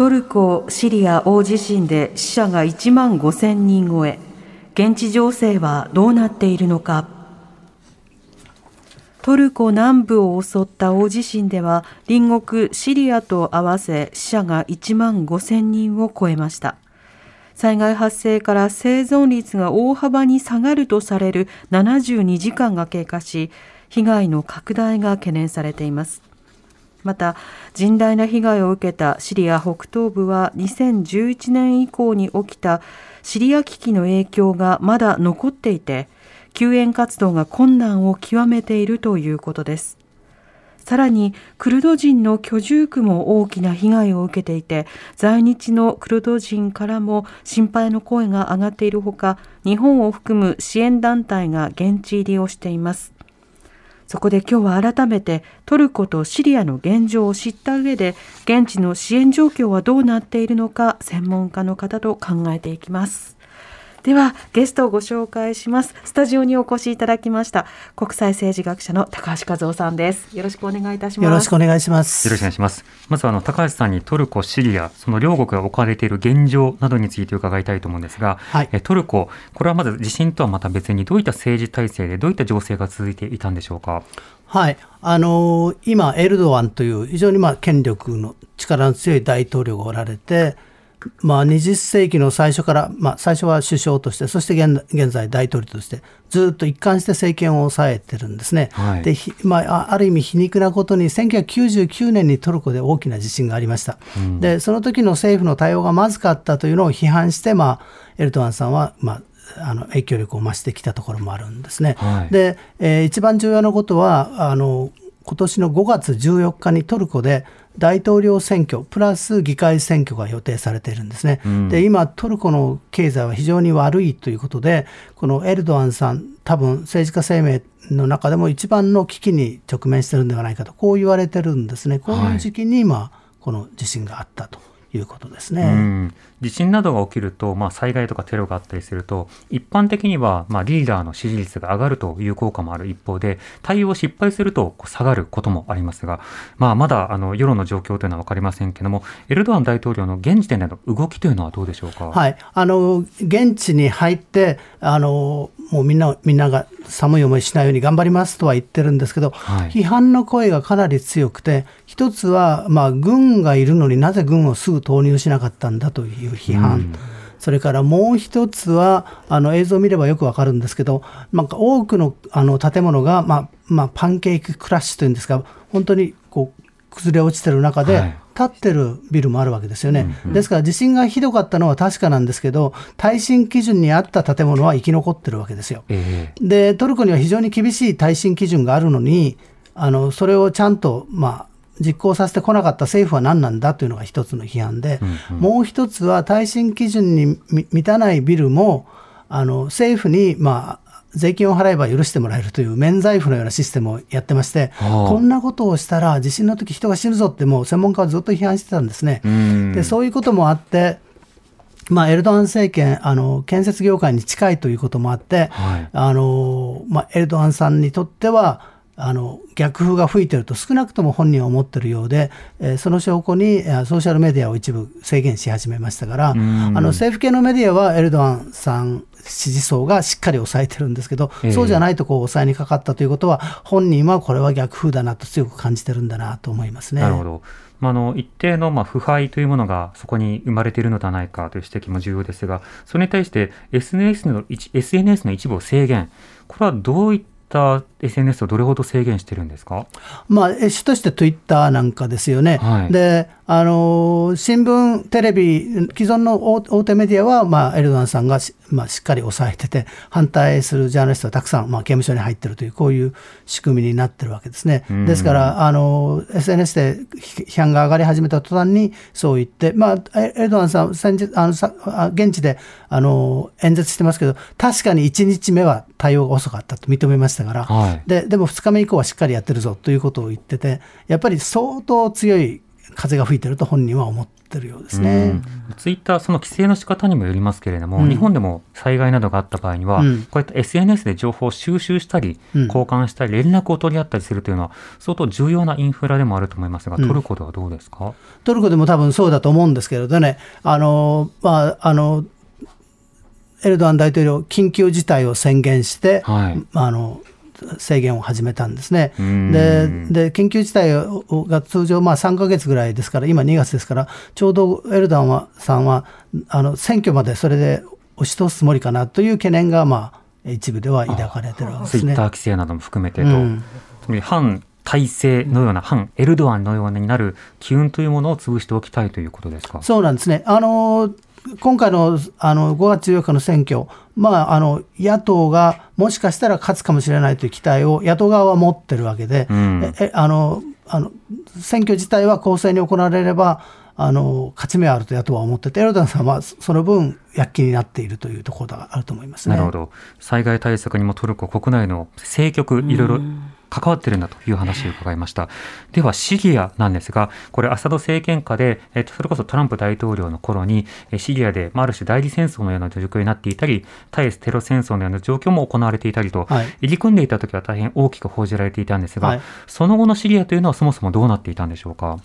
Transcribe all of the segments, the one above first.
トルコ・シリア大地震で死者が1万5千人超え。現地情勢はどうなっているのか。トルコ南部を襲った大地震では隣国シリアと合わせ死者が1万5千人を超えました。災害発生から生存率が大幅に下がるとされる72時間が経過し被害の拡大が懸念されています。また甚大な被害を受けたシリア北東部は2011年以降に起きたシリア危機の影響がまだ残っていて救援活動が困難を極めているということです。さらにクルド人の居住区も大きな被害を受けていて在日のクルド人からも心配の声が上がっているほか日本を含む支援団体が現地入りをしています。そこで今日は改めてトルコとシリアの現状を知った上で現地の支援状況はどうなっているのか専門家の方と考えていきます。ではゲストをご紹介します。スタジオにお越しいただきました国際政治学者の高橋和夫さんです。よろしくお願いいたします。よろしくお願いします。よろしくお願いします。まずあの高橋さんにトルコシリアその両国が置かれている現状などについて伺いたいと思うんですが、はい。えトルコこれはまず地震とはまた別にどういった政治体制でどういった情勢が続いていたんでしょうか？はい。あのー今、エルドアンという非常にまあ権力の力の強い大統領がおられて、まあ、20世紀の最初から、まあ、最初は首相として、そして現現在大統領として、ずっと一貫して政権を抑えてるんですね。はいで、ひまあ、あある意味皮肉なことに、1999年にトルコで大きな地震がありました。で、その時の政府の対応がまずかったというのを批判して、まあ、エルドアンさんは、まあ、あの影響力を増してきたところもあるんですね。はいで、えー一番重要なことはあの今年の5月14日にトルコで大統領選挙プラス議会選挙が予定されているんですね。で今トルコの経済は非常に悪いということでこのエルドアンさん多分政治家生命の中でも一番の危機に直面してるんではないかとこう言われてるんですね。こういう時期に今、この地震があったということですね。うん地震などが起きると、まあ、災害とかテロがあったりすると一般的には、まあ、リーダーの支持率が上がるという効果もある一方で対応を失敗すると下がることもありますが、まあ、まだあの世論の状況というのは分かりませんけどもエルドアン大統領の現時点での動きというのはどうでしょうか？はい、あの現地に入ってあの、もうみんなみんなが寒い思いしないように頑張りますとは言ってるんですけど、はい批判の声がかなり強くて、一つは、まあ、軍がいるのになぜ軍をすぐ投入しなかったんだという批判。それからもう一つは、あの映像を見ればよくわかるんですけど、なんか多くのあの建物が、まあまあ、パンケーキクラッシュというんですか、本当にこう崩れ落ちてる中で、はい立ってるビルもあるわけですよね。ですから地震がひどかったのは確かなんですけど、耐震基準に合った建物は生き残ってるわけですよ。ええで、トルコには非常に厳しい耐震基準があるのに、あのそれをちゃんと、まあ、実行させてこなかった政府は何なんだというのが一つの批判で、もう一つは耐震基準にみ満たないビルも、あの政府に、まあ、税金を払えば許してもらえるという免罪符のようなシステムをやってまして、はあ。こんなことをしたら地震の時人が死ぬぞってもう専門家はずっと批判してたんですね。ん。でそういうこともあってまあ、エルドアン政権あの、建設業界に近いということもあって、はい。あのまあ、エルドアンさんにとっては、あの逆風が吹いてると少なくとも本人は思ってるようで、えーその証拠にえーソーシャルメディアを一部制限し始めましたから、あの政府系のメディアはエルドアンさん支持層がしっかり抑えてるんですけど、ええそうじゃないとこう抑えにかかったということは、本人はこれは逆風だなと強く感じてるんだなと思いますね。なるほど。まあ、あの一定のまあ腐敗というものがそこに生まれているのではないかという指摘も重要ですが、それに対して SNS の一 SNS の一部を制限、これはどういっター、SNS をどれほど制限してるんですか、まあ、主としてツイッターなんかですよね。はいであの新聞、テレビ、既存の大大手メディアは、まあ、エルドアンさんがし,、まあ、しっかり抑えてて、反対するジャーナリストはたくさん、まあ、刑務所に入ってるという、こういう仕組みになってるわけですね。うんですから、あの SNS で批判が上がり始めた途端に、そう言って、まあ、エエルドアンさん、先日あのさあ現地であの演説してますけど、確かに1日目は対応が遅かったと認めましたから、はいででも2日目以降はしっかりやってるぞということを言ってて、やっぱり相当強い風が吹いてると本人は思ってるようですね。ツイッター、その規制の仕方にもよりますけれども、うん。日本でも災害などがあった場合には、うん。こういった SNS で情報を収集したり、うん。交換したり、連絡を取り合ったりするというのは、相当重要なインフラでもあると思いますが、うん。トルコではどうですか、トルコでも多分そうだと思うんですけれどね、あのまあ、あのエルドアン大統領、緊急事態を宣言して、はい。あの制限を始めたんですね。うんでで緊急事態をが通常まあ3か月ぐらいですから、今2月ですから、ちょうどエルドアンはさんはあの選挙までそれで押し通すつもりかなという懸念が、まあ、一部では抱かれてるわけですねツイッター。規制なども含めてと、うんつまり反体制のような、反エルドアンのようになる機運というものを潰しておきたいということですか？そうなんですね。あの今回のあの5月14日の選挙、まあ、あの野党がもしかしたら勝つかもしれないという期待を野党側は持ってるわけで、うんええあのあの選挙自体は公正に行われればあの勝ち目はあると野党は思ってて、エルドアンさんはその分、躍起になっているというところがあると思いますね。なるほど。災害対策にもトルコ国内の政局、いろいろ関わってるんだという話を伺いました。では、シリアなんですが、これ、アサド政権下で、えっと、それこそトランプ大統領の頃に、えシリアで、まあ、ある種代理戦争のような状況になっていたり、対テロ戦争のような状況も行われていたりと、はい入り組んでいた時は大変大きく報じられていたんですが、はいその後のシリアというのはそもそもどうなっていたんでしょうか？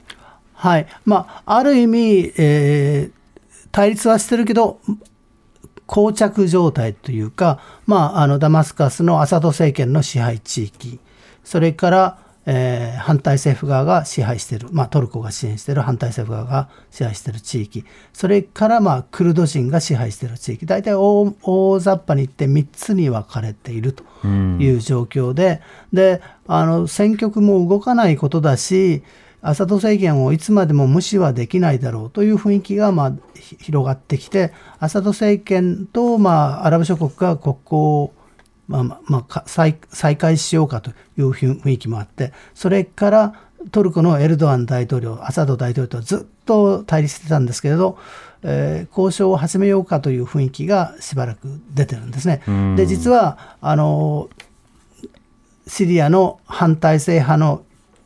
はいまあ、ある意味、えー対立はしてるけど、膠着状態というか、まあ、あのダマスカスのアサド政権の支配地域、それから、えー反対政府側が支配している、まあ、トルコが支援している。反対政府側が支配している地域、それから、まあ、クルド人が支配している地域、大体大大雑把に言って3つに分かれているとうん。いう状況で、であの選挙区も動かないことだし、アサド政権をいつまでも無視はできないだろうという雰囲気がまあひ広がってきて、アサド政権とまあアラブ諸国が国交をまあまあ再再開しようかという雰囲気もあって、それからトルコのエルドアン大統領、アサド大統領とはずっと対立してたんですけれど、えー交渉を始めようかという雰囲気がしばらく出てるんですね。うんで実はあのシリアの反体制派の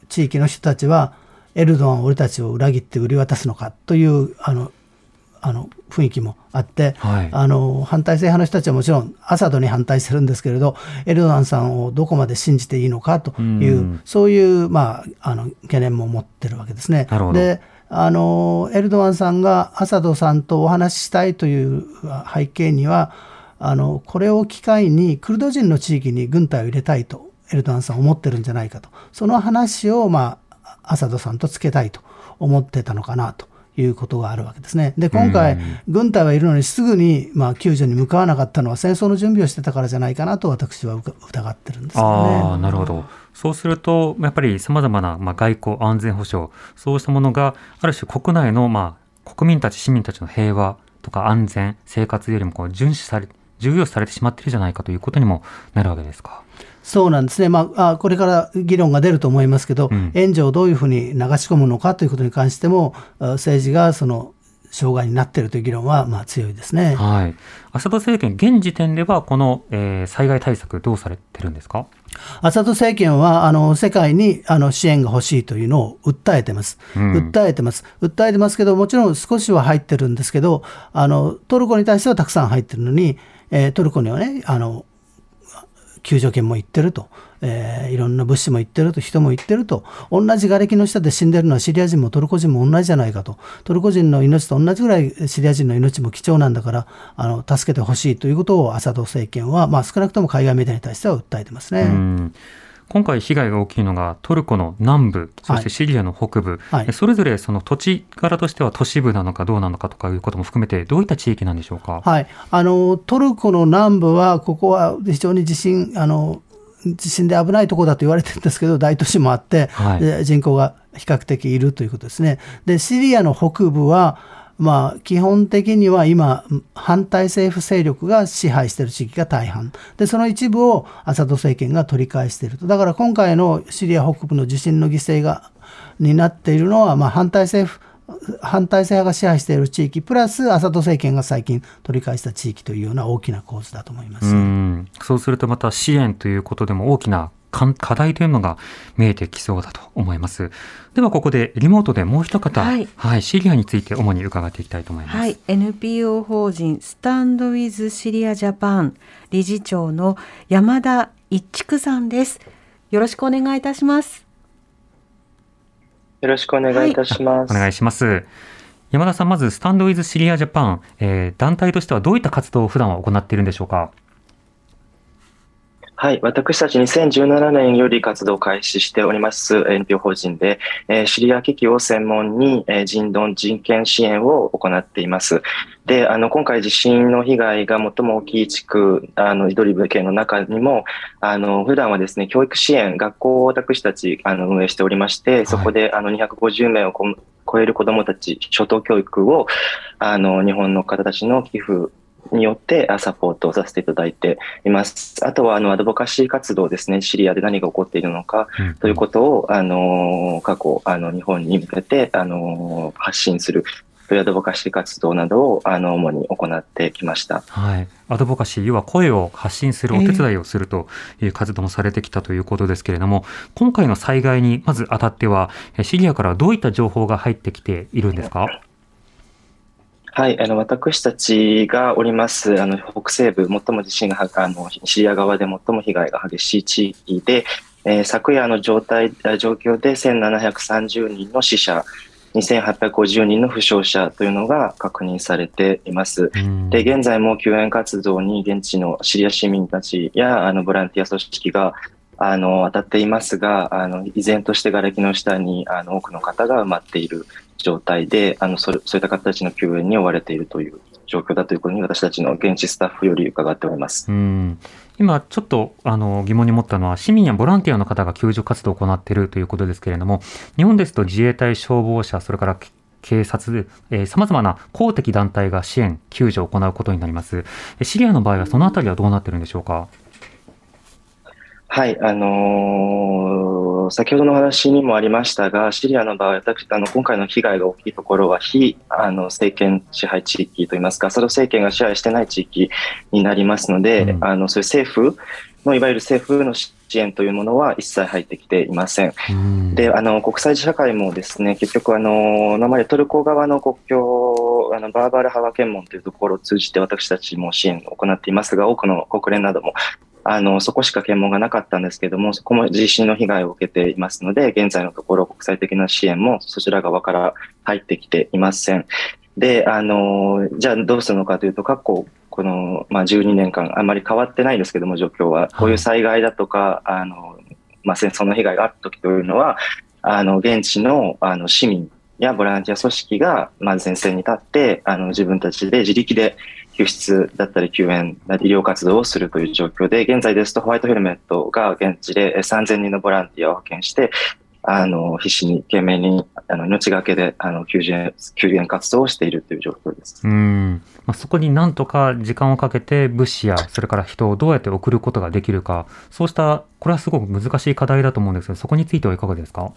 地域の人たちは、エルドアンは俺たちを裏切って売り渡すのかというあのあの雰囲気もあって、はい。あの反体制派の人たちはもちろんアサドに反対してるんですけれど、エルドアンさんをどこまで信じていいのかという、うん。そういう、まあ、あの懸念も持ってるわけですね。であのエルドアンさんがアサドさんとお話ししたいという背景にはあのこれを機会にクルド人の地域に軍隊を入れたいとエルドアンさんは思ってるんじゃないかと。その話を、まあ、アサドさんとつけたいと思ってたのかなということがあるわけですね。で今回、軍隊はいるのにすぐに、まあ、救助に向かわなかったのは戦争の準備をしてたからじゃないかなと私は疑ってるんですよああ、ね。なるほど。そうすると、やっぱり様々な、まあ、外交、安全保障、そうしたものが、ある種国内の、まあ、国民たち、市民たちの平和とか安全、生活よりもこう重視され、重要視されてしまっているじゃないかということにもなるわけですか。そうなんですね、まあ、あこれから議論が出ると思いますけど、うん。援助をどういうふうに流し込むのかということに関しても、あ政治がその障害になっているという議論はまあ強いですね。はい。アサド政権、現時点では、この、えー災害対策、どうされてるんですか？アサド政権はあの世界にあの支援が欲しいというのを訴えてます、うん。訴えてます、訴えてますけど、もちろん少しは入ってるんですけど、あのトルコに対してはたくさん入ってるのに、えートルコにはね、あの救助犬も行ってると、えーいろんな物資も行ってると、人も行ってると、同じ瓦礫の下で死んでるのはシリア人もトルコ人も同じじゃないかと、トルコ人の命と同じぐらいシリア人の命も貴重なんだから、あの助けてほしいということをアサド政権は、まあ、少なくとも海外メディアに対しては訴えてますね。うん今回被害が大きいのがトルコの南部、そしてシリアの北部、はい。それぞれその土地柄としては都市部なのかどうなのかとかいうことも含めて、どういった地域なんでしょうか？はい、あのトルコの南部は、ここは非常に地震あの、地震で危ないところだと言われてるんですけど、大都市もあって、はい。で人口が比較的いるということですね。で、シリアの北部は、まあ、基本的には今、反対政府勢力が支配している地域が大半。で、その一部をアサド政権が取り返していると。だから今回のシリア北部の地震の犠牲が、になっているのは、まあ、反対政府、反対政派が支配している地域、プラスアサド政権が最近取り返した地域というような大きな構図だと思います。そうするとまた支援ということでも大きな課題というのが見えてきそうだと思います。ではここでリモートでもう一方、はいシリアについて主に伺っていきたいと思います。はい、NPO 法人スタンドウィズシリアジャパン理事長の山田一畜さんです。よろしくお願いいたします。よろしくお願いいたします。お願いします。山田さん、まずスタンドウィズシリアジャパン、えー団体としてはどういった活動を普段は行っているんでしょうか？はい、私たち2017年より活動を開始しております NPO 法人で、えーシリア危機を専門に、えー人道人権支援を行っています。で、あの、今回地震の被害が最も大きい地区、あの、イドリブ県の中にも、あの、普段はですね、教育支援、学校を私たち、あの、運営しておりまして、そこで、あの、250名をこ超える子どもたち、初等教育を、あの、日本の方たちの寄付によってあサポートをさせていただいています。あとは、あの、アドボカシー活動ですね、シリアで何が起こっているのかうんということを、あの、過去、あの、日本に向けて、あの、発信する、というアドボカシー活動などを、あの、主に行ってきました。はい。アドボカシー、要は声を発信するお手伝いをするという活動もされてきたということですけれども、今回の災害にまず当たっては、えシリアからはどういった情報が入ってきているんですか？はい、あの、私たちがおります、あの、北西部、最も地震がは、あの、シリア側で最も被害が激しい地域で、えー昨夜の状態、あ状況で1730人の死者、2850人の負傷者というのが確認されています。うんで、現在も救援活動に現地のシリア市民たちや、あの、ボランティア組織が、あの、当たっていますが、あの、依然として瓦礫の下に、あの、多くの方が埋まっている状態で、あの、それそういった方たちの救援に追われているという状況だということに、私たちの現地スタッフより伺っております。うん。今ちょっとあの疑問に思ったのは市民やボランティアの方が救助活動を行っているということですけれども日本ですと自衛隊消防車それから警察さまざまな公的団体が支援救助を行うことになります。シリアの場合はそのあたりはどうなってるんでしょうか？はい、あのー先ほどの話にもありましたが、シリアの場合、私あの今回の被害が大きいところは、非あの政権支配地域といいますか、アサド政権が支配してない地域になりますので、うんあのそういう政府の、いわゆる政府の支援というものは一切入ってきていません。うんで、あの、国際社会もですね、結局、あの、今までトルコ側の国境、あの、バーバルハワ検問というところを通じて私たちも支援を行っていますが、多くの国連なども、あの、そこしか検問がなかったんですけれども、そこも地震の被害を受けていますので、現在のところ国際的な支援もそちら側から入ってきていません。で、あの、じゃあどうするのかというと、過去、この、まあ、12年間、あまり変わってないんですけども、状況は。こういう災害だとか、あの、まあ、戦争の被害があった時というのは、あの、現地の、あの、市民やボランティア組織が、まあ、前線に立って、あの、自分たちで自力で救出だったり救援、医療活動をするという状況で、現在ですとホワイトヘルメットが現地で3000人のボランティアを派遣して、あの、必死に、懸命に、あの、命がけで、あの、救援、救援活動をしているという状況です。うんまあ、そこになんとか時間をかけて物資やそれから人をどうやって送ることができるかそうしたこれはすごく難しい課題だと思うんですけどそこについてはいかがですか？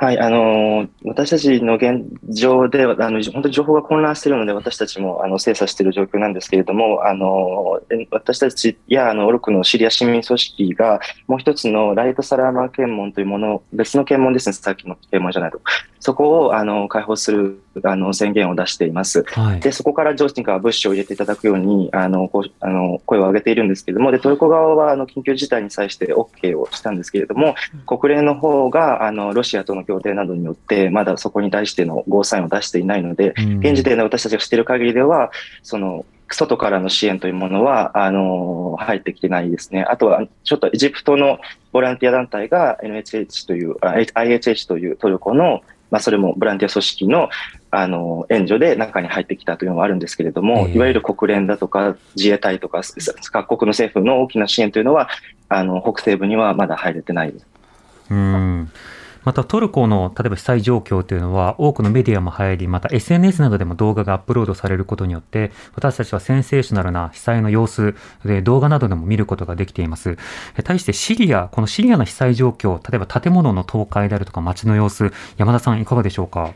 はい、あの私たちの現状では、あの本当に情報が混乱しているので、私たちもあの精査している状況なんですけれども、あの私たちやあのオルクのシリア市民組織が、もう一つのライトサラーマー検問というもの、別の検問ですね、さっきの検問じゃないと、そこをあの開放するあの宣言を出しています。はい。で、そこから上司から物資を入れていただくように、あの、こうあの声を上げているんですけれども、で、トルコ側は、あの、緊急事態に際して OK をしたんですけれども、国連の方が、あの、ロシアとの協定などによって、まだそこに対してのゴーサインを出していないので、うん現時点で私たちが知っている限りでは、その、外からの支援というものは、あの、入ってきてないですね。あとは、ちょっとエジプトのボランティア団体が NHH という、あ IHH というトルコの、まあ、それもボランティア組織の、あの援助で中に入ってきたというのはあるんですけれども、ええいわゆる国連だとか自衛隊とか各国の政府の大きな支援というのは、あの北西部にはまだ入れてないです。うんまたトルコの例えば被災状況というのは多くのメディアも入り、また SNS などでも動画がアップロードされることによって、私たちはセンセーショナルな被災の様子で動画などでも見ることができています。え対してシリア、このシリアの被災状況、例えば建物の倒壊であるとか街の様子、山田さんいかがでしょうか？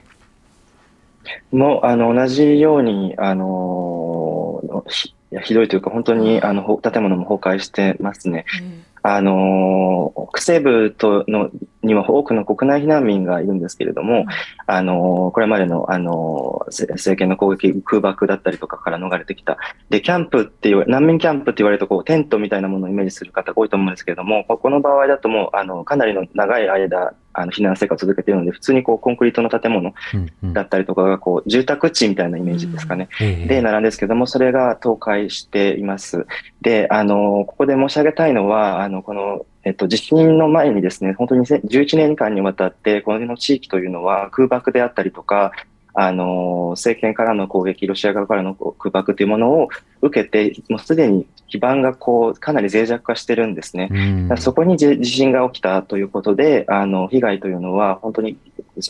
もうあの同じように、あのひひどいというか、本当にあのほ建物も崩壊してますね。あの北西部とのには多くの国内避難民がいるんですけれども、あのこれまでのあのせ政権の攻撃、空爆だったりとかから逃れてきた。で、キャンプっていう、難民キャンプって言われるとこう、テントみたいなものをイメージする方が多いと思うんですけれども、ここの場合だともう、あのかなりの長い間、あの避難生活を続けているので、普通にこうコンクリートの建物だったりとかがこう住宅地みたいなイメージですかね。ええで、なんですけども、それが倒壊しています。で、あの、ここで申し上げたいのは、あの、この、えっと、地震の前にですね、本当に11年間にわたって、この地域というのは空爆であったりとか、あの、政権からの攻撃、ロシア側からの空爆というものを受けて、もうすでに基盤がこう、かなり脆弱化してるんですね。そこに地地震が起きたということで、あの、被害というのは本当に、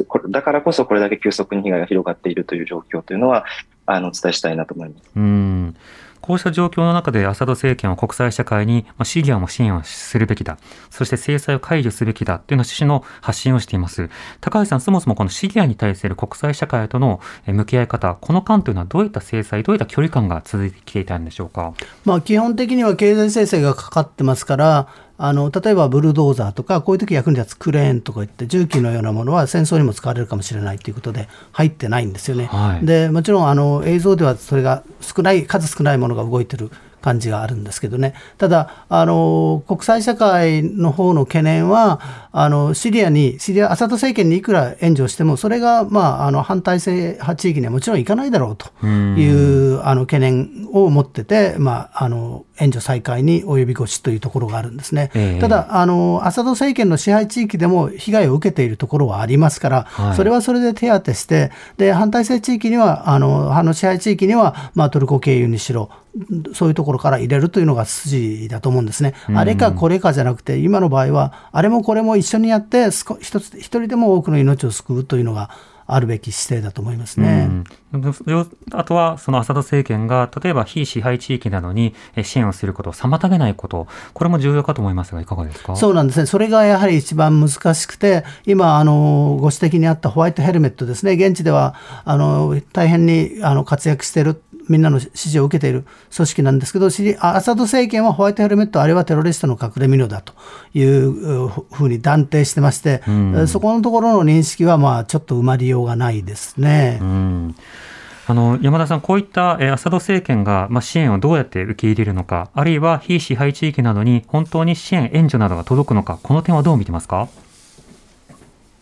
これだからこそこれだけ急速に被害が広がっているという状況というのは、あの、お伝えしたいなと思います。うんこうした状況の中でアサド政権は国際社会にシリアも支援をするべきだ、そして制裁を解除すべきだというような趣旨の発信をしています。高橋さん、そもそもこのシリアに対する国際社会との向き合い方、この間というのはどういった制裁、どういった距離感が続いてきていたんでしょうか？まあ、基本的には経済制裁がかかってますから、あの例えばブルドーザーとか、こういう時役に立つクレーンとかいって、重機のようなものは戦争にも使われるかもしれないということで、入ってないんですよね。はいでもちろんあの映像ではそれが少ない、数少ないものが動いてる感じがあるんですけどね、ただ、あの国際社会の方の懸念は、あのシリアに、シリア、アサド政権にいくら援助しても、それが、まあ、あの反体制派地域にはもちろんいかないだろうというあの懸念を持ってて、まあ、あの援助再開に及び腰というところがあるんですね。ええ。ただあの、アサド政権の支配地域でも被害を受けているところはありますから、はい。それはそれで手当てして、で反体制地域には、あのあの支配地域には、まあ、トルコ経由にしろ、そういうところから入れるというのが筋だと思うんですね。あれかこれかじゃなくて、今の場合は、あれもこれも一緒にやって、少一つ一人でも多くの命を救うというのがあるべき姿勢だと思いますね。うん。あとは、そのアサド政権が、例えば非支配地域などにえ支援をすることを妨げないこと、これも重要かと思いますが、いかがですか？そうなんですね、それがやはり一番難しくて、今、あのご指摘にあったホワイトヘルメットですね、現地ではあの大変にあの活躍している、みんなの支持を受けている組織なんですけど、アサド政権はホワイトヘルメット、あれはテロリストの隠れ蓑だというふうに断定してまして、ん。そこのところの認識は、まあ、ちょっと埋まりようがないですね。うん。あの山田さん、こういったえーアサド政権が、まあ、支援をどうやって受け入れるのか、あるいは非支配地域などに本当に支援、援助などが届くのか、この点はどう見てますか？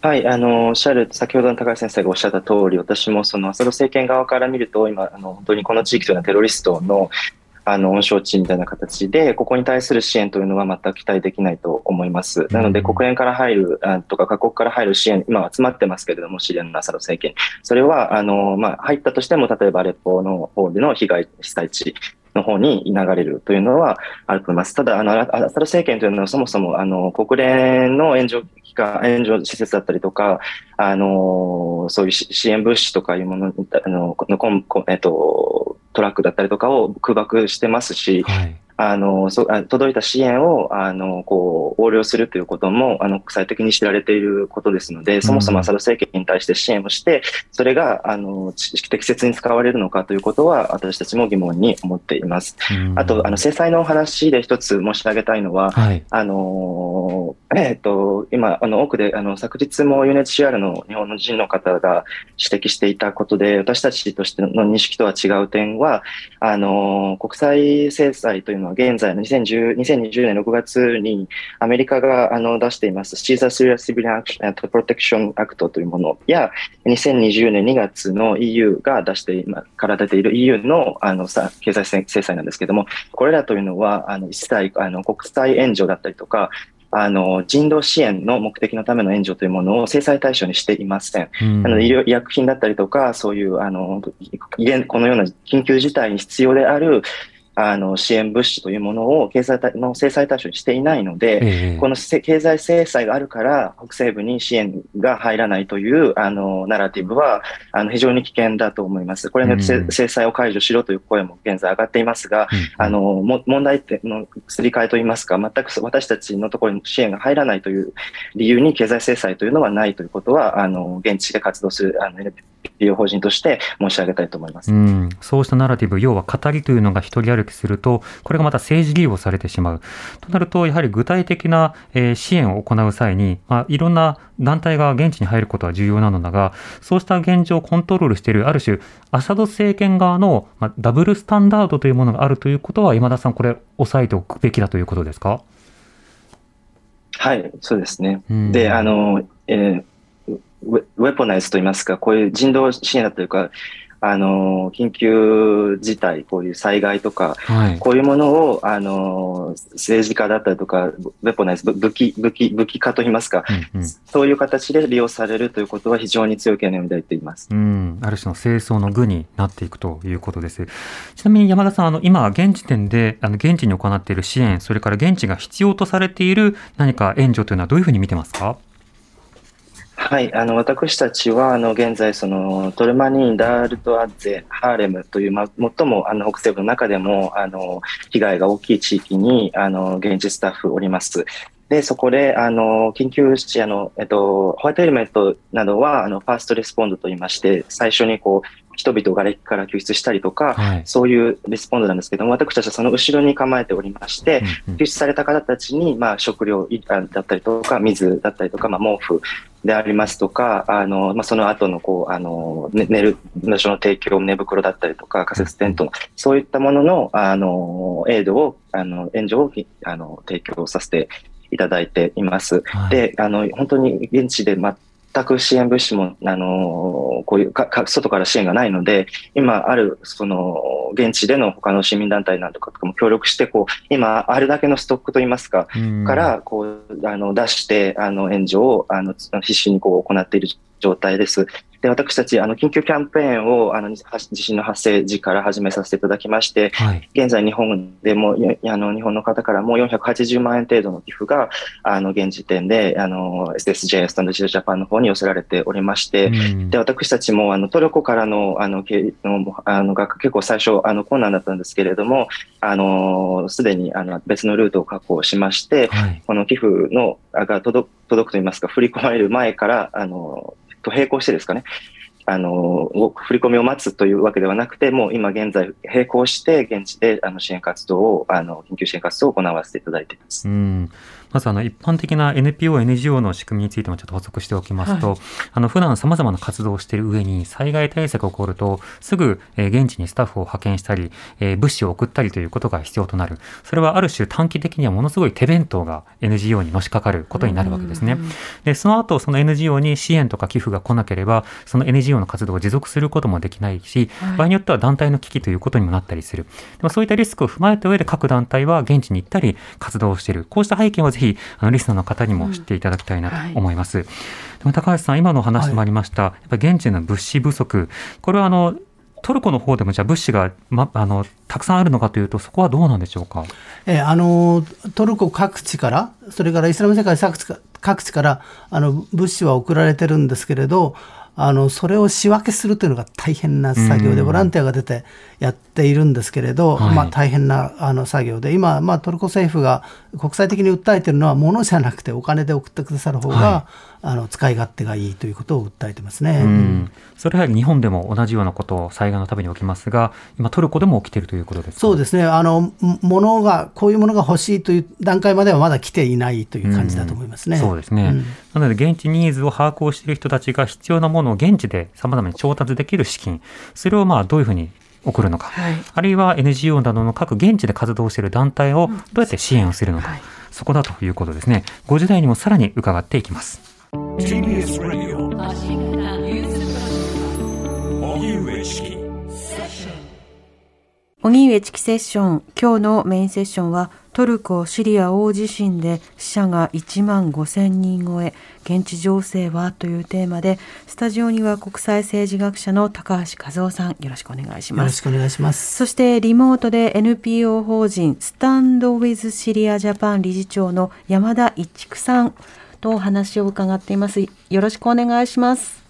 はい、あの、おっしゃる、先ほどの高橋先生がおっしゃった通り、私もそのアサド政権側から見ると、今、あの、本当にこの地域というのはテロリストの、あの、温床地みたいな形で、ここに対する支援というのは全く期待できないと思います。なので、国連から入る、あとか各国から入る支援、今集まってますけれども、シリアのアサド政権。それは、あの、まあ、入ったとしても、例えばアレッポの方での被害、被災地の方に流れるというのはあると思います。ただ、あの、アサド政権というのはそもそも、あの、国連の援助機関、援助施設だったりとか、あの、そういう支援物資とかいうもの、あの、のこんこえっと、トラックだったりとかを空爆してますし、はい。あの、そあ届いた支援を、あの、こう、横領するということも、あの、国際的に知られていることですので、そもそもアサド政権に対して支援をして、それが、あの、ち適切に使われるのかということは、私たちも疑問に思っています。うんあと、あの、制裁の話で一つ申し上げたいのは、はい。あのーえっ、と、今、あの、奥で、あの、昨日も UNHCR の日本の人の方が指摘していたことで、私たちとしての認識とは違う点は、あのー国際制裁というのは現在の2010 2020年6月にアメリカがあの出しています Caesar Syria Civilian Action and Protection Act というものや、2020年2月の EU が出して今から出ている EU のあのさ経済制裁なんですけれども、これらというのは、あの一切あの国際援助だったりとか、あの人道支援の目的のための援助というものを制裁対象にしていません。うんなので医療医薬品だったりとか、そういうあの現このような緊急事態に必要であるあの支援物資というものを経済対の制裁対象にしていないので、ええ。このせ経済制裁があるから、北西部に支援が入らないというあのナラティブはあの非常に危険だと思います。これによって制裁を解除しろという声も現在上がっていますが、うん。あのも問題点のすり替えといいますか、全く私たちのところに支援が入らないという理由に経済制裁というのはないということは、あの現地で活動するあの NPO 法人として申し上げたいと思います。うん、そうしたナラティブ、要は語りというのが一人歩きすると、これがまた政治利用されてしまう。となると、やはり具体的な、えー支援を行う際に、まあ、いろんな団体が現地に入ることは重要なのだが、そうした現状をコントロールしている、ある種、アサド政権側の、まあ、ダブルスタンダードというものがあるということは、今田さん、これ、押さえておくべきだということですか？はい、そうですね。うんで、あの、えーウェポナイズといいますか、こういう人道支援だというか、あの、緊急事態、こういう災害とか、はい。こういうものを、あの、政治家だったりとか、ウェポナイズ、ぶ武器、武器、武器化といいますか、うんうんそういう形で利用されるということは非常に強い懸念を抱いています。うん、ある種の清掃の具になっていくということです。ちなみに山田さん、あの今、現時点であの現地に行っている支援、それから現地が必要とされている何か援助というのはどういうふうに見てますか？はい、あの私たちはあの現在そのトルマニー、ダールトアッゼ、ハーレムという、まあ、最もあの北西部の中でもあの被害が大きい地域にあの現地スタッフおります。で、そこで、あの、緊急支援の、えっと、ホワイトヘルメットなどは、あの、ファーストレスポンドと言いまして、最初にこう、人々を瓦礫から救出したりとか、はい。そういうレスポンドなんですけども、私たちはその後ろに構えておりまして、うんうん救出された方たちに、まあ、食料だったりとか、水だったりとか、まあ、毛布でありますとか、あの、まあ、その後の、こう、あの、ね寝る場所の提供、寝袋だったりとか、仮設テントの、そういったものの、あの、エイドを、あの、援助を、あの、提供させていただいています。はいで、あの、本当に現地で全く支援物資も、あの、こういうかか、外から支援がないので、今ある、その、現地での他の市民団体なんとかとかも協力して、こう、今あるだけのストックといいますか、うんから、こう、あの、出して、あの、援助を、あの、必死にこう、行っている状態です。で、私たち、あの、緊急キャンペーンを、あの、は地震の発生時から始めさせていただきまして、はい。現在日本でも、いあの、日本の方からも480万円程度の寄付が、あの、現時点で、あの、SSJ、スタンドジャパンの方に寄せられておりまして、うんで、私たちも、あの、トルコからの、あの、けの、あの、が結構最初、あの、困難だったんですけれども、あの、すでに、あの、別のルートを確保しまして、はい。この寄付の、あが届く、届くといいますか、振り込まれる前から、あの、と並行してですかね、あの、振り込みを待つというわけではなくて、もう今現在並行して現地であの支援活動を、あの、緊急支援活動を行わせていただいています。うんまずあの一般的な NPO、NGO の仕組みについてもちょっと補足しておきますと、あの普段様々な活動をしている上に災害対策が起こるとすぐえー現地にスタッフを派遣したり、えー物資を送ったりということが必要となる。それはある種短期的にはものすごい手弁当が NGO にのしかかることになるわけですね。で、その後その NGO に支援とか寄付が来なければ、その NGO の活動を持続することもできないし、場合によっては団体の危機ということにもなったりする。でもそういったリスクを踏まえた上で各団体は現地に行ったり活動をしている。こうした背景はぜひ、あのリスナーの方にも知っていただきたいなと思います。でも高橋さん、今のお話でもありました、やっぱり現地の物資不足、これはあの、トルコの方でもじゃあ物資が、ま、あのたくさんあるのかというと、そこはどうなんでしょうか？えーあのトルコ各地から、それからイスラム世界各地か各地からあの物資は送られてるんですけれど、あのそれを仕分けするというのが大変な作業で、うん。ボランティアが出てやっているんですけれど、はい。まあ、大変なあの作業で、今、まあ、トルコ政府が国際的に訴えているのは、物じゃなくてお金で送ってくださる方が、はあの使い勝手がいいということを訴えてますね。うん、それはやはり日本でも同じようなことを災害のために起きますが、今トルコでも起きているということですか？そうですね。あの、も物が、こういうものが欲しいという段階まではまだ来ていないという感じだと思いますね。うん。そうですね。うん。なので、現地ニーズを把握をしている人たちが必要なものを現地で様々に調達できる資金、それをまあどういうふうに送るのか、はい。あるいは NGO などの各現地で活動している団体をどうやって支援をするのか、はい。そこだということですね。5時台にもさらに伺っていきます。荻上チキセッション。今日のメインセッションはトルコ・シリア大地震で死者が1万5000人超え、現地情勢はというテーマで、スタジオには国際政治学者の高橋和夫さん、よろしくお願いしよろます。しくお願いします。そしてリモートで NPO 法人スタンドウィズシリアジャパン理事長の山田一久さんとお話を伺っています。よろしくお願いします。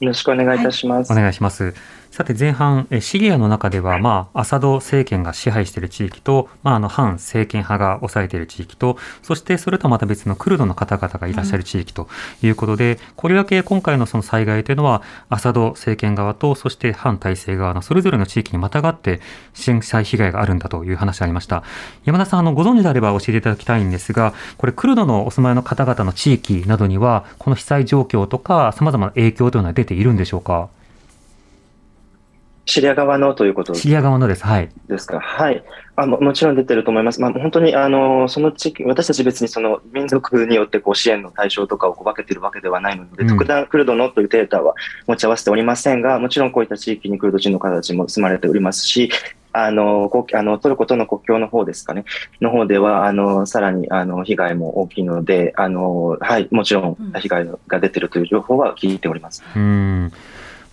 よろしくお願いいたします。お願いします。さて前半、シリアの中では、まあ、アサド政権が支配している地域と、まあ、あの反政権派が抑えている地域と、そしてそれとまた別のクルドの方々がいらっしゃる地域ということで、これだけ今回のその災害というのは、アサド政権側と、そして反体制側のそれぞれの地域にまたがって震災被害があるんだという話がありました。山田さん、あのご存知であれば教えていただきたいんですが、これ、クルドのお住まいの方々の地域などには、この被災状況とか、様々な影響というのは出ているんでしょうか？シリア側のということシリア側のです。はい。ですか？はい。あももちろん出てると思います。まあ、本当に、あの、その地域、私たち別にその民族によってこう支援の対象とかをこう分けてるわけではないので、うん特段クルドのというデータは持ち合わせておりませんが、もちろんこういった地域にクルド人の方たちも住まれておりますし、あの、国あのトルコとの国境の方ですかね、の方では、あの、さらに、あの、被害も大きいので、あの、はい、もちろん被害が出てるという情報は聞いております。うん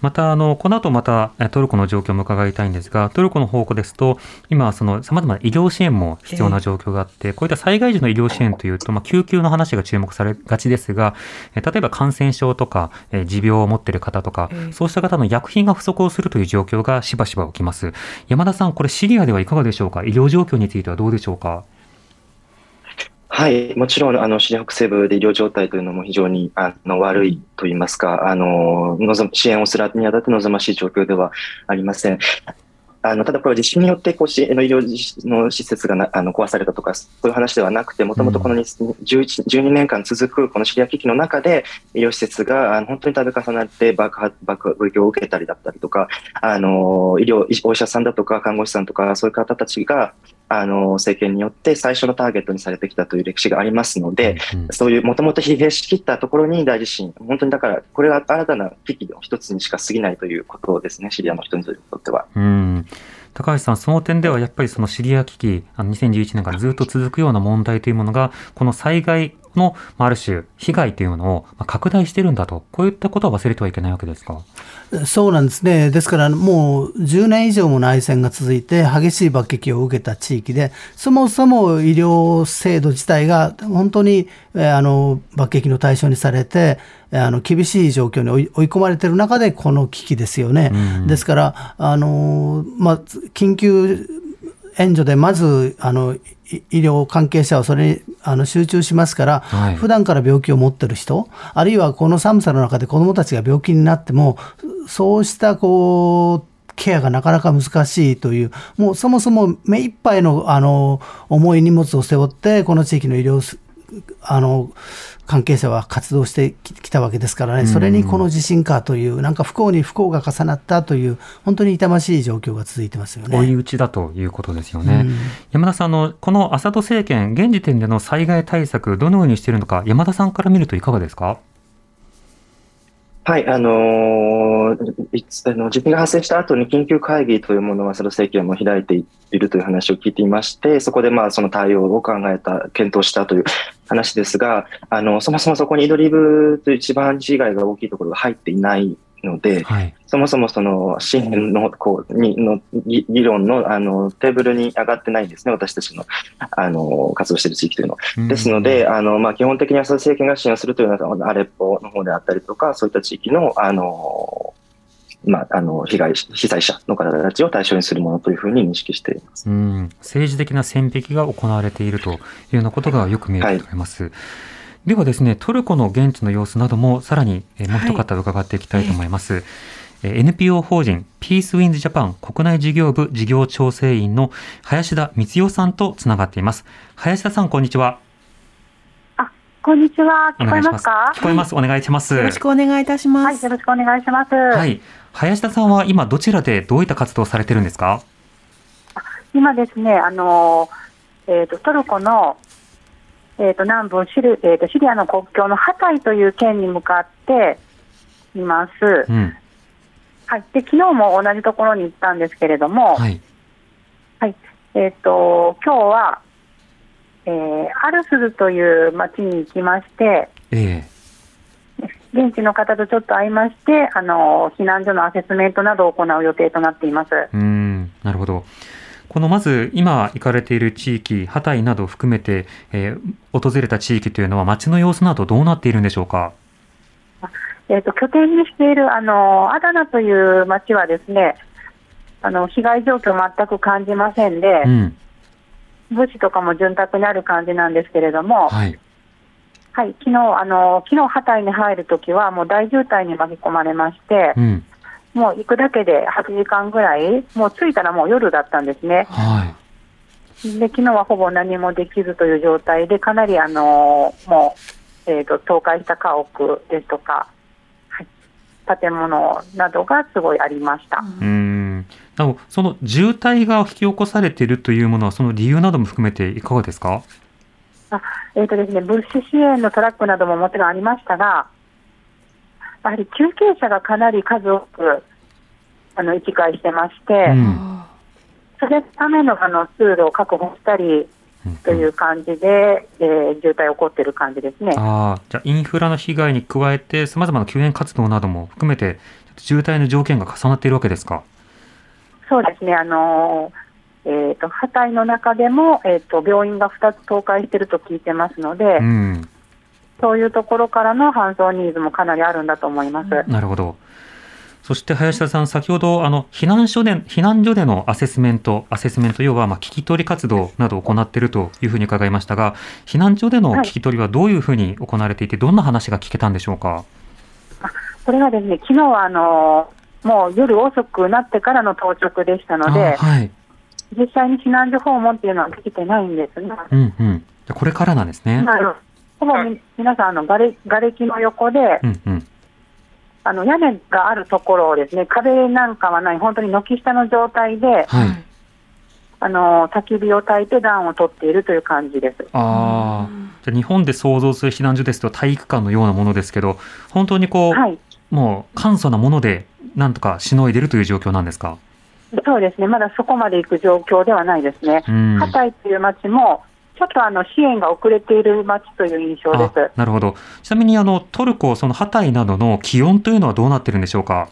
またあの、この後またえトルコの状況も伺いたいんですが、トルコの方向ですと、今、その様々な医療支援も必要な状況があって、こういった災害時の医療支援というと、まあ、救急の話が注目されがちですが、え例えば感染症とか、え持病を持っている方とかええ、そうした方の薬品が不足をするという状況がしばしば起きます。山田さん、これシリアではいかがでしょうか？医療状況についてはどうでしょうか？はい、もちろん、あの、シリア北西部で医療状態というのも非常に、あの、悪いと言いますか、あの、望む支援をするにあたって望ましい状況ではありません。あの、ただこれは地震によって、こう、支援の医療の施設がなあの壊されたとか、そういう話ではなくて、もともとこの11 12年間続くこのシリア危機の中で、医療施設があの本当に度重なって爆発、爆撃を受けたりだったりとか、あの、医療、お医者さんだとか看護師さんとか、そういう方たちが、あの、政権によって最初のターゲットにされてきたという歴史がありますので、うんそういうもともと疲弊しきったところに大地震、本当にだから、これは新たな危機の一つにしか過ぎないということですね、シリアの人にとっては。うん高橋さん、その点ではやっぱりそのシリア危機、あの2011年からずっと続くような問題というものが、この災害の、まあある種、被害というものをまあ拡大してるんだと、こういったことは忘れてはいけないわけですか？そうなんですね。ですから、もう10年以上も内戦が続いて、激しい爆撃を受けた地域で、そもそも医療制度自体が本当にえーあの爆撃の対象にされて、えーあの厳しい状況に追い追い込まれている中で、この危機ですよね。うんですから、あのまあ、緊急援助でまずあのい医療関係者はそれにあの集中しますから、はい。普段から病気を持ってる人、あるいはこの寒さの中で子どもたちが病気になっても、そうしたこうケアがなかなか難しいという、もうそもそも目いっぱいのあの重い荷物を背負って、この地域の医療すあの関係者は活動してききたわけですからね、それにこの地震かという、なんか不幸に不幸が重なったという、本当に痛ましい状況が続いてますよね。追い打ちだということですよね。うん山田さんあの、このアサド政権、現時点での災害対策、どのようにしているのか、山田さんから見るといかがですか？はい、あのーいつあの地震が発生した後に緊急会議というものは、その政権も開いているという話を聞いていまして、そこでまあその対応を考えた、検討したという話ですが、あのそもそもそこにイドリブという一番被害が大きいところが入っていないので、はい。そもそもその支援のこうにの議議論のあのテーブルに上がってないんですね、私たちのあの活動している地域というのは。ですので、あのまあ、基本的にアサド政権が支援するというのは、アレッポの方であったりとか、そういった地域のあの、まあ、あの被害被災者の方たちを対象にするものというふうに認識しています。うん、政治的な線引きが行われているというようなことがよく見えると思います。ではですね、トルコの現地の様子などもさらにえーもう一方伺っていきたいと思います。えー NPO 法人ピースウィンズジャパン国内事業部事業調整員の林田光代さんとつながっています。林田さん、こんにちは。こんにちは。聞こえますか？聞こえます。お願いします。よろしくお願いいたしまはい、す。よろしくお願いします。はい。林田さんは今どちらでどういった活動をされてるんですか？今ですね、あの、えっ、と、トルコの、えっ、と、南部シリ,、えー、とシリアの国境のハタイという県に向かっています。うん。はい。で、昨日も同じところに行ったんですけれども、はい。えっ、と、今日は、えーアルスルという町に行きまして、え現地の方とちょっと会いまして、あの避難所のアセスメントなどを行う予定となっています。えうん、なるほど。このまず今行かれている地域、ハタイなどを含めて、えー訪れた地域というのは街の様子などどうなっているんでしょうか？えー、と拠点にしているあのアダナという町はですね、あの被害状況全く感じませんでう、ん、物資とかも潤沢にある感じなんですけれども、はい。はい、昨日あの昨日ハタイに入るときはもう大渋滞に巻き込まれましてう、ん、もう行くだけで8時間ぐらい、もう着いたらもう夜だったんですね。はい。で昨日はほぼ何もできずという状態で、かなりあのもう、えー、と倒壊した家屋ですとか、はい、建物などがすごいありました。うん。なお、その渋滞が引き起こされているというものは、その理由なども含めていかがですか？えーとですね、物資支援のトラックなどももちろんありましたが、やはり救急車がかなり数多くあの行き交いしてまして、うん。それのためのあの通路を確保したりという感じで、えー渋滞起こっている感じですね。ああ、じゃあインフラの被害に加えて、さまざまな救援活動なども含めて、渋滞の条件が重なっているわけですか？そうですね、あのーえーと、ハタイの中でも、えーと、病院が2つ倒壊していると聞いてますので、うん。そういうところからの搬送ニーズもかなりあるんだと思います。なるほど。そして林田さん、先ほどあの避難所で避難所でのアセスメント、アセスメント要はまあ聞き取り活動などを行っているというふうに伺いましたが、避難所での聞き取りはどういうふうに行われていて、どんな話が聞けたんでしょうか？これがですね、昨日はあのーもう夜遅くなってからの到着でしたのであ、はい。実際に避難所訪問っていうのはできてないんですが、うんうん。これからなんですね。まあほぼみ皆さんあのがれ、瓦礫の横で、うんうん。あの屋根があるところをですね、壁なんかはない、本当に軒下の状態で、はい。あの焚き火を焚いて暖を取っているという感じです。ああ。じゃあ日本で想像する避難所ですと体育館のようなものですけど、本当にこう、はい、もう簡素なものでなんとかしのいでるという状況なんですか？そうですね、まだそこまで行く状況ではないですね。うん。ハタイという町も、ちょっとあの支援が遅れている町という印象です。あなるほど。ちなみにあのトルコ、そのハタイなどの気温というのはどうなってるんでしょうか？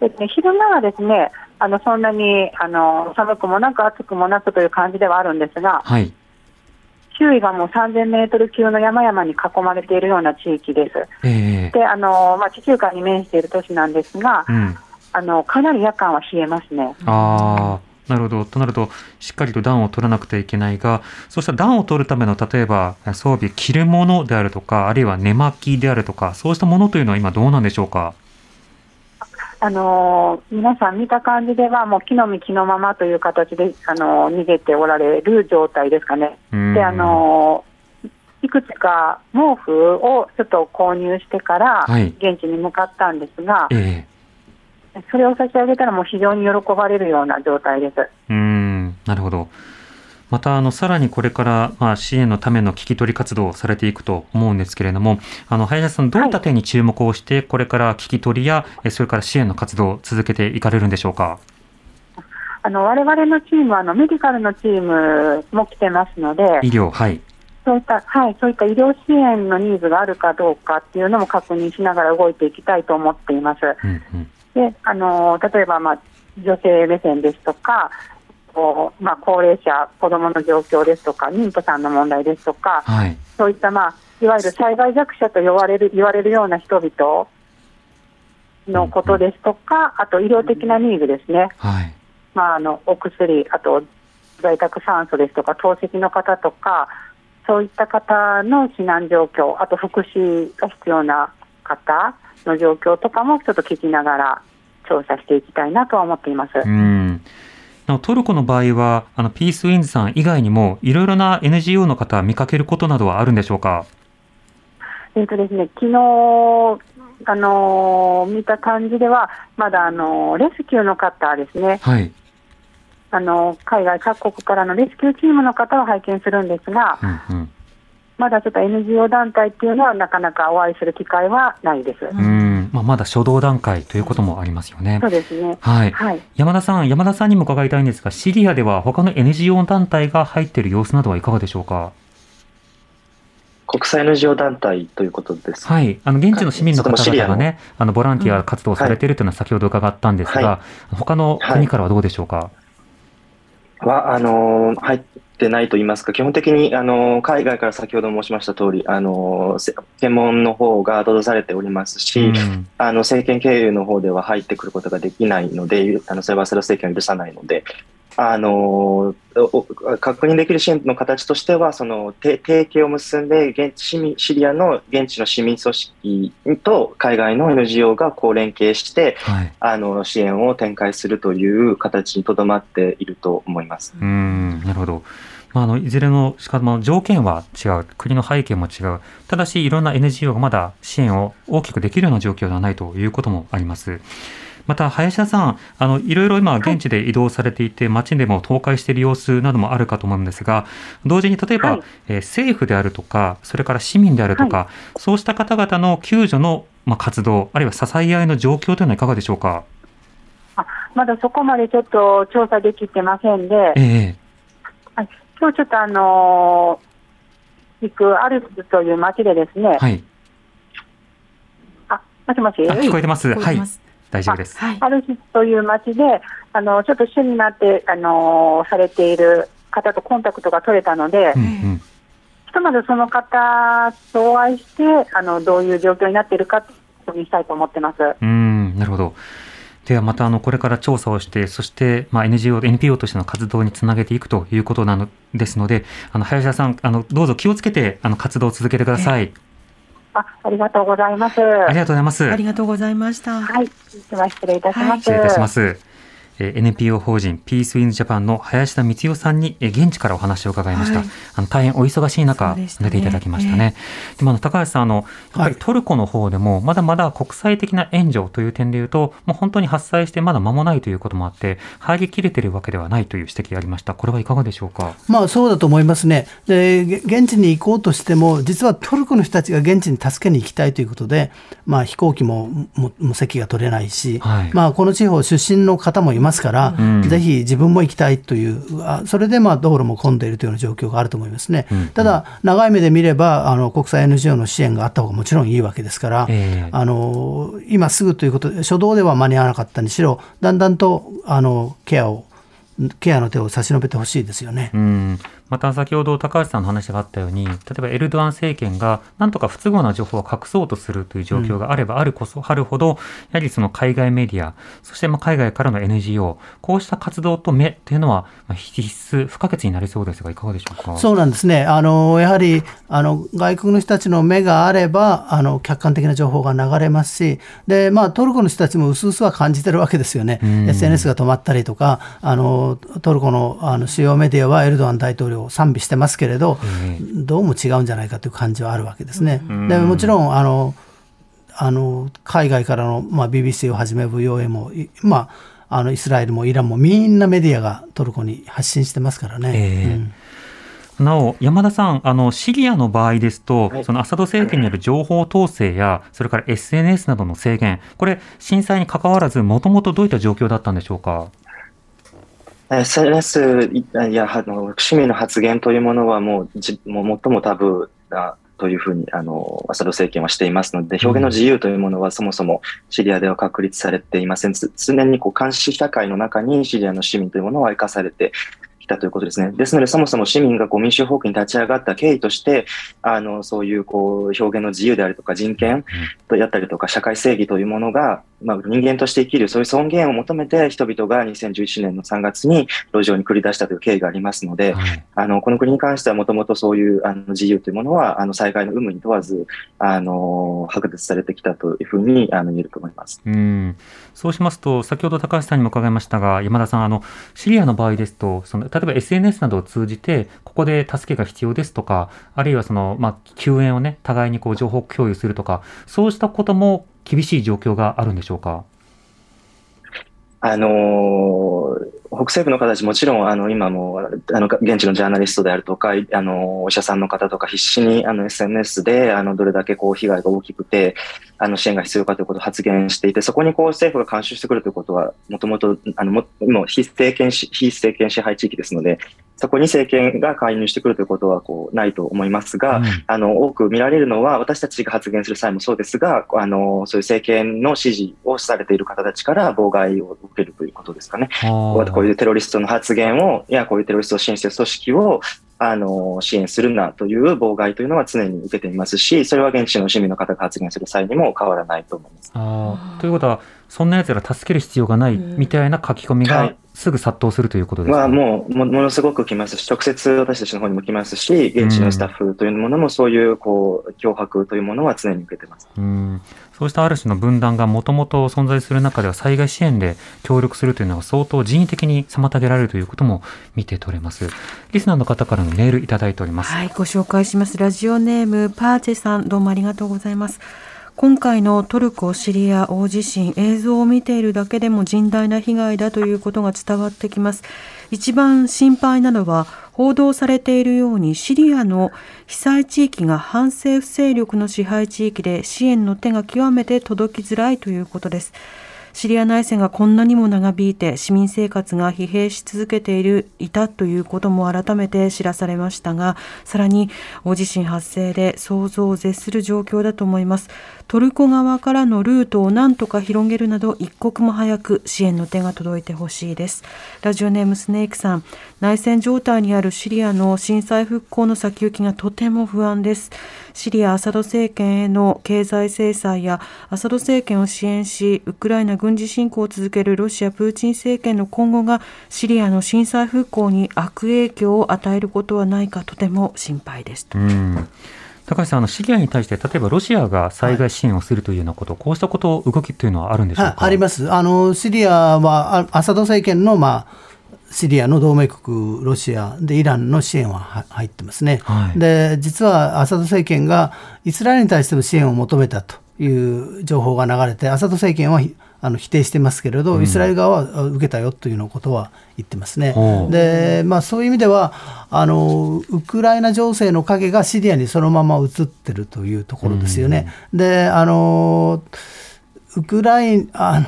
ですね、昼間はですね、あのそんなにあの寒くもなく暑くもなくという感じではあるんですが、はい。周囲がもう3000メートル級の山々に囲まれているような地域です。ええで、あのまあ、地中海に面している都市なんですが、うん。あのかなり夜間は冷えますね。ああ。なるほど。となると、しっかりと暖を取らなくてはいけないが、そうした暖を取るための、例えば装備、着るものであるとか、あるいは寝巻きであるとか、そうしたものというのは今どうなんでしょうか？あの皆さん見た感じでは、もう木の実木のままという形で、あの逃げておられる状態ですかね。うんで、あのいくつか毛布をちょっと購入してから、はい現地に向かったんですが、ええそれを差し上げたら、もう非常に喜ばれるような状態です。うーん、なるほど。また、あの、さらにこれから、まあ、支援のための聞き取り活動をされていくと思うんですけれども、あの、林田さん、どういった点に注目をして、これから聞き取りや、えそれから支援の活動を続けていかれるんでしょうか？あの我々のチームはあのメディカルのチームも来てますので、医療、はい。そういったはいそういった医療支援のニーズがあるかどうかっていうのも確認しながら動いていきたいと思っています。うんうん。であの例えば、まあ、女性目線ですとか、こうまあ、高齢者、子どもの状況ですとか、妊婦さんの問題ですとか、はい。そういった、まあ、いわゆる災害弱者と言われる言われるような人々のことですとか、あと医療的なニーズですね、はい。まあ、あのお薬、あと在宅酸素ですとか、透析の方とか、そういった方の避難状況、あと福祉が必要な方の状況とかもちょっと聞きながら調査していきたいなとは思っています。うん。なおトルコの場合は、あの、ピースウィンズさん以外にも、いろいろな NGO の方、見かけることなどはあるんでしょうか？えっとですね、昨日あの見た感じでは、まだあのレスキューの方ですね、はい。あの海外各国からのレスキューチームの方は拝見するんですが、うんうん。まだちょっと NGO 団体っていうのはなかなかお会いする機会はないです。うん、まあ、まだ初動段階ということもありますよね。そうですね。はい。はい。山田さん、山田さんにも伺いたいんですが、シリアでは他の NGO 団体が入っている様子などはいかがでしょうか？国際 NGO 団体ということです。はい。あの、現地の市民の方々がね、あの、ボランティア活動をされているというのは先ほど伺ったんですが、は他の国からはどうでしょうか？は、あのー入ってないと言いますか、基本的に、あのー海外から先ほど申しました通り、あのーせ検問の方が閉ざされておりますし、うんあの政権経由の方では入ってくることができないので、あのそれはアサド政権を許さないので、あのお確認できる支援の形としては、その提提携を結んで現地市民、シリアの現地の市民組織と海外の NGO がこう連携して、はい。あの支援を展開するという形にとどまっていると思います。うん、なるほど。まあ、あの、いずれの、しかも条件は違う。国の背景も違う。ただし、いろんな NGO がまだ支援を大きくできるような状況ではないということもあります。また、林田さん、あの、いろいろ今、現地で移動されていて、街でも倒壊している様子などもあるかと思うんですが、同時に例えば、はいえー政府であるとか、それから市民であるとか、そうした方々の救助の、まあ、活動、あるいは支え合いの状況というのはいかがでしょうか？まだそこまでちょっと調査できてませんで、ええ今日ちょっとあのー行くアルプスという町でですね、はい。あ、もしもし？あ、聞こえてます。はい大丈夫です。はい。アルプスという町で、あの、ちょっと主になって、あのーされている方とコンタクトが取れたので、うんうん。ひとまずその方とお会いして、あの、どういう状況になっているか、確認したいと思ってます。うーん、なるほど。ではまたあのこれから調査をして、そしてまあ NGO、NPO としての活動につなげていくということなのですので、あの林田さん、あのどうぞ気をつけてあの活動を続けてください。あ、ありがとうございます。ありがとうございます。ありがとうございました。はい、では失礼いたします。失礼いたします。えー NPO 法人ピースウィンジャパンの林田光代さんにえー現地からお話を伺いました。はいあの大変お忙しい中、出ていただきましたね。でもあの高橋さんあの、やっぱりトルコの方でもまだまだ国際的な援助という点でいうと、もう本当に発災してまだ間もないということもあって、入りきれているわけではないという指摘がありました。これはいかがでしょうか？まあそうだと思いますね。で、げ現地に行こうとしても、実はトルコの人たちが現地に助けに行きたいということで、まあ飛行機ももも席が取れないし、はいまあこの地方出身の方もいますから、うんぜひ自分も行きたいという、あそれでまあ道路も混んでいるというような状況があると思いますね。うんただ、長い目で見れば、あの国際 NGO の支援があった方がもちろんいいわけですから、ええあの今すぐということで、初動では間に合わなかったにしろ、だんだんとあのケアを、ケアの手を差し伸べてほしいですよね。うん、また先ほど高橋さんの話があったように、例えばエルドアン政権がなんとか不都合な情報を隠そうとするという状況があればあるこそ、あるほど、やはりその海外メディア、そしてまあ海外からの NGO、こうした活動と目というのはまあ必須、不可欠になりそうですが、いかがでしょうか？そうなんですね。あの、やはり、あの、外国の人たちの目があれば、あの、客観的な情報が流れますし、で、まあ、トルコの人たちも薄々は感じてるわけですよね。うん SNS が止まったりとか、あの、トルコのあの主要メディアはエルドアン大統領を賛美してますけれど、ええどうも違うんじゃないかという感じはあるわけですね。うんでもちろん、あの、あの海外からの、まあ、BBC をはじめ VOA も、いまあ、あのイスラエルもイランもみんなメディアがトルコに発信してますからね。ええうんなお、山田さん、あの、シリアの場合ですと、はいそのアサド政権による情報統制や、それから SNS などの制限、これ、震災に関わらず、もともとどういった状況だったんでしょうか？SNS やあの市民の発言というものはもうじもう最もタブーだというふうにあのアサド政権はしていますので、表現の自由というものはそもそもシリアでは確立されていません。つ常にこう監視社会の中にシリアの市民というものは生かされてきたということですね。ですので、そもそも市民がこう民主法権に立ち上がった経緯として、あのそういうこう表現の自由であるとか人権とやったりとか社会正義というものが、まあ、人間として生きる、そういう尊厳を求めて人々が2011年の3月に路上に繰り出したという経緯がありますので、はいあのこの国に関してはもともとそういうあの自由というものはあの災害の有無に問わずあの剥奪されてきたというふうにあの言えると思います。うんそうしますと、先ほど高橋さんにも伺いましたが、山田さん、あのシリアの場合ですと、その例えば SNS などを通じて、ここで助けが必要ですとか、あるいはその、まあ、救援をね、互いにこう情報共有するとか、そうしたことも厳しい状況があるんでしょうか？あのー北西部の方たちもちろんあの今もあの現地のジャーナリストであるとかあのお医者さんの方とか必死にあの SNS であのどれだけこう被害が大きくてあの支援が必要かということを発言していてそこにこう政府が監修してくるということはもともとあのももう非政権非政権支配地域ですのでそこに政権が介入してくるということはこうないと思いますが、うん、あの多く見られるのは私たちが発言する際もそうですがあのそういう政権の支持をされている方たちから妨害を受けるということですかね。こういうテロリストの発言をいやこういうテロリストを支援している組織をあの支援するなという妨害というのは常に受けていますし、それは現地の市民の方が発言する際にも変わらないと思います。あということは、そんな奴ら助ける必要がないみたいな書き込みがすぐ殺到するということですか、ね、まあ、もうものすごく来ますし、直接私たちの方にも来ますし、現地のスタッフというものもそういうこう脅迫というものは常に受けてます。うんそうしたある種の分断がもともと存在する中では災害支援で協力するというのは相当人為的に妨げられるということも見て取れます。リスナーの方からのメールいただいております。はい、ご紹介します。ラジオネームパーチェさん、どうもありがとうございます。今回のトルコ・シリア大地震映像を見ているだけでも甚大な被害だということが伝わってきます一番心配なのは報道されているようにシリアの被災地域が反政府勢力の支配地域で支援の手が極めて届きづらいということです。シリア内戦がこんなにも長引いて市民生活が疲弊し続けているいたということも改めて知らされましたがさらに大地震発生で想像を絶する状況だと思いますトルコ側からのルートを何とか広げるなど一刻も早く支援の手が届いてほしいです。ラジオネームスネークさん。内戦状態にあるシリアの震災復興の先行きがとても不安です。シリア・アサド政権への経済制裁やアサド政権を支援しウクライナ軍事侵攻を続けるロシア・プーチン政権の今後がシリアの震災復興に悪影響を与えることはないかとても心配です。うん。高橋さん、あのシリアに対して、例えばロシアが災害支援をするというようなこと、はい、こうしたこと、動きというのはあるんでしょうか、あります。あの、シリアはアサド政権の、まあ、シリアの同盟国ロシアでイランの支援は入ってますね、はい、で実はアサド政権がイスラエルに対しての支援を求めたという情報が流れてアサド政権はあの否定してますけれど、イスラエル側は受けたよというのことは言ってますね。で、まあ、そういう意味ではあの、ウクライナ情勢の影がシリアにそのまま移ってるというところですよね。であのウクライナ、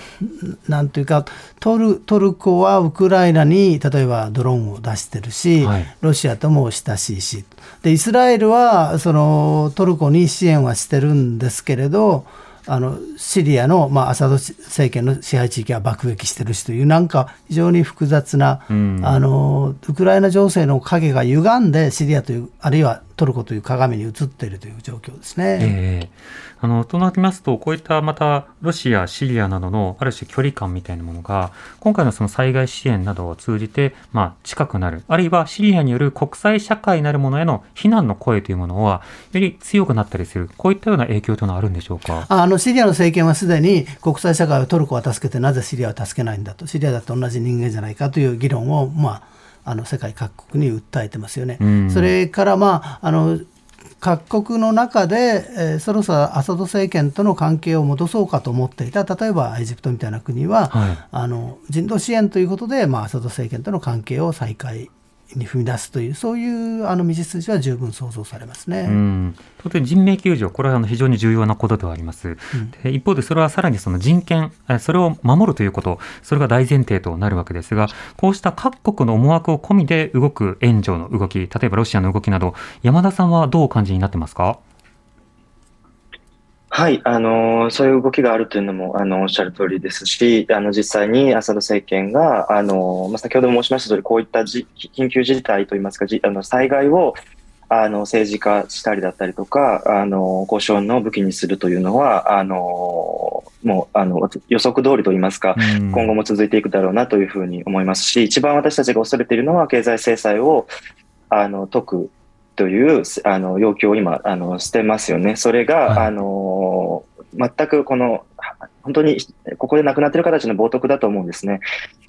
なんというかトル、トルコはウクライナに例えばドローンを出してるし、はい、ロシアとも親しいし、でイスラエルはそのトルコに支援はしてるんですけれど、あのシリアの、まあ、アサド政権の支配地域は爆撃してるしという、なんか非常に複雑な、うん、あのウクライナ情勢の影が歪んで、シリアという、あるいはトルコという鏡に映っているという状況ですね。えー、あのとなりますと、こういったまたロシア、シリアなどのある種距離感みたいなものが、今回のその災害支援などを通じて、まあ、近くなる、あるいはシリアによる国際社会なるものへの非難の声というものは、より強くなったりする、こういったような影響というのはあるんでしょうか？あのシリアの政権はすでに国際社会をトルコは助けて、なぜシリアは助けないんだと、シリアだって同じ人間じゃないかという議論を、まあ、あの世界各国に訴えてますよね。うん、それから、まあ、あの各国の中で、えー、そろそろアサド政権との関係を戻そうかと思っていた例えばエジプトみたいな国は、はい、あの人道支援ということで、まあ、アサド政権との関係を再開に踏み出すという、そういうあの道筋は十分想像されますね。うん当然、人命救助、これはあの非常に重要なことではあります。うん、で一方で、それはさらにその人権、それを守るということ、それが大前提となるわけですが、こうした各国の思惑を込みで動く援助の動き、例えばロシアの動きなど、山田さんはどうお感じになってますか？はい、あのそういう動きがあるというのもあのおっしゃる通りですし、あの実際にアサド政権があの、まあ、先ほど申しました通り、こういったじ緊急事態といいますか、じあの災害をあの政治化したりだったりとか、あの交渉の武器にするというのは、あのもうあの予測通りといいますか、今後も続いていくだろうなというふうに思いますし、一番私たちが恐れているのは、経済制裁をあの解くというあの要求を今あのしてますよね。それが、はい、あの全くこの本当にここで亡くなっている方たちの冒涜だと思うんですね。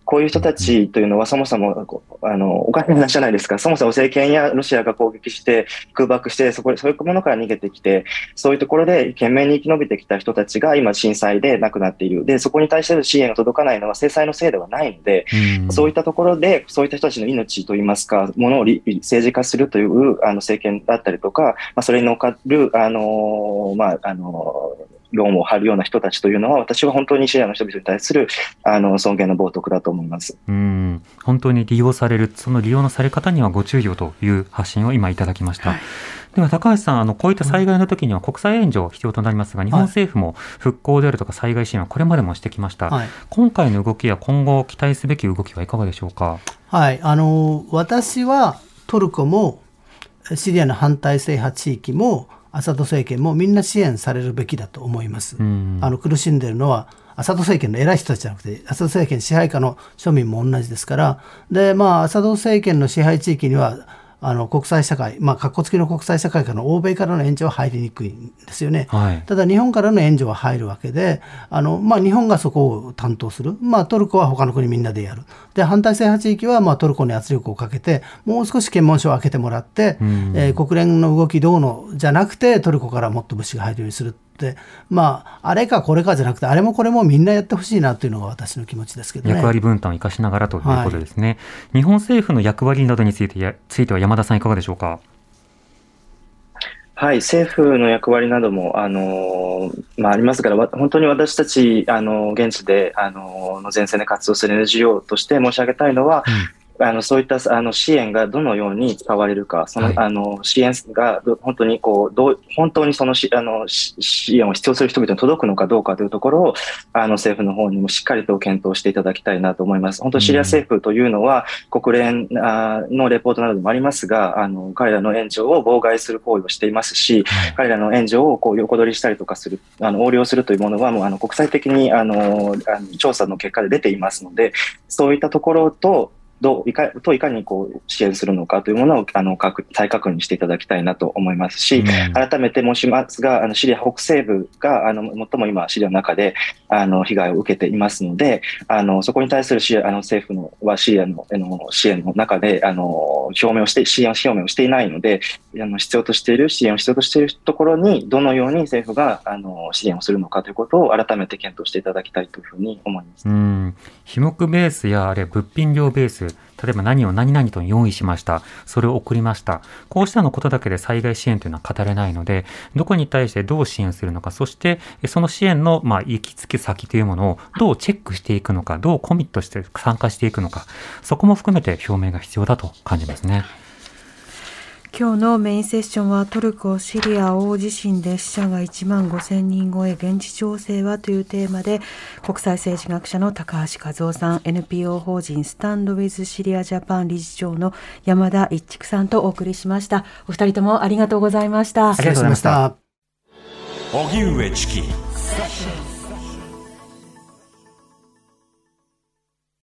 こういう人たちというのはそもそもあのお金の話じゃないですか、そもそも政権やロシアが攻撃して空爆してそこそういうものから逃げてきて、そういうところで懸命に生き延びてきた人たちが今、震災で亡くなっている、でそこに対しての支援が届かないのは制裁のせいではないので、うん、そういったところで、そういった人たちの命といいますか、ものを政治化するというあの政権だったりとか、まあ、それに乗っかる、あのまああの論を張るような人たちというのは、私は本当にシリアの人々に対するあの尊厳の冒涜だと思います。うん。本当に利用される、その利用のされ方にはご注意をという発信を今いただきました。はい。では高橋さん、あのこういった災害の時には国際援助必要となりますが、日本政府も復興であるとか災害支援はこれまでもしてきました、はい、今回の動きや今後期待すべき動きはいかがでしょうか？はい、あの私はトルコもシリアの反体制派地域もアサド政権もみんな支援されるべきだと思います。あの苦しんでいるのはアサド政権の偉い人たちじゃなくて、アサド政権支配下の庶民も同じですから、で、まあ、アサド政権の支配地域には、あの国際社会、まあ、かっこつきの国際社会からの欧米からの援助は入りにくいんですよね。はい、ただ、日本からの援助は入るわけで、あのまあ、日本がそこを担当する、まあ、トルコは他の国みんなでやる、で反対制覇地域はまあトルコに圧力をかけて、もう少し検問所を開けてもらって、うん、えー、国連の動きどうのじゃなくて、トルコからもっと物資が入るようにする。まあ、あれかこれかじゃなくて、あれもこれもみんなやってほしいなというのが私の気持ちですけど、ね、役割分担を生かしながらということですね、はい、日本政府の役割などについてやついては山田さん、いかがでしょうか？はい、政府の役割なども、あのまあ、ありますから、本当に私たち、あの現地で、あのの前線で活動する NGO として申し上げたいのは、うんあのそういったあの支援がどのように使われるか、その、はい、あの支援が本当にこうどう本当にそのしあの支援を必要する人々に届くのかどうかというところをあの政府の方にもしっかりと検討していただきたいなと思います。本当シリア政府というのは、うん、国連のレポートなどでもありますが、あの彼らの援助を妨害する行為をしていますし、はい、彼らの援助をこう横取りしたりとかする、あの横領するというものはもうあの国際的にあのあの調査の結果で出ていますので、そういったところとどういかといかにこう支援するのかというものをあの再確認していただきたいなと思いますし、うん、改めて申しますが、あのシリア北西部があの最も今、シリアの中であの被害を受けていますので、あのそこに対するシリアあの政府のはシリアのあの支援の中であの表明をして、支援表明をしていないので、あの必要としている支援を必要としているところに、どのように政府があの支援をするのかということを改めて検討していただきたいというふうに思います。うん費目ベースやあれ物品量ベース例えば何を何々と用意しました。それを送りました。こうしたのことだけで災害支援というのは語れないので、どこに対してどう支援するのか、そしてその支援のまあ行き着く先というものをどうチェックしていくのか、どうコミットして参加していくのか、そこも含めて表明が必要だと感じますね。今日のメインセッションはトルコ・シリア大地震で死者が1万5000人超え現地情勢はというテーマで国際政治学者の高橋和夫さん NPO 法人スタンドウィズシリアジャパン理事長の山田一畜さんとお送りしました。お二人ともありがとうございました。ありがとうございました。荻上チキ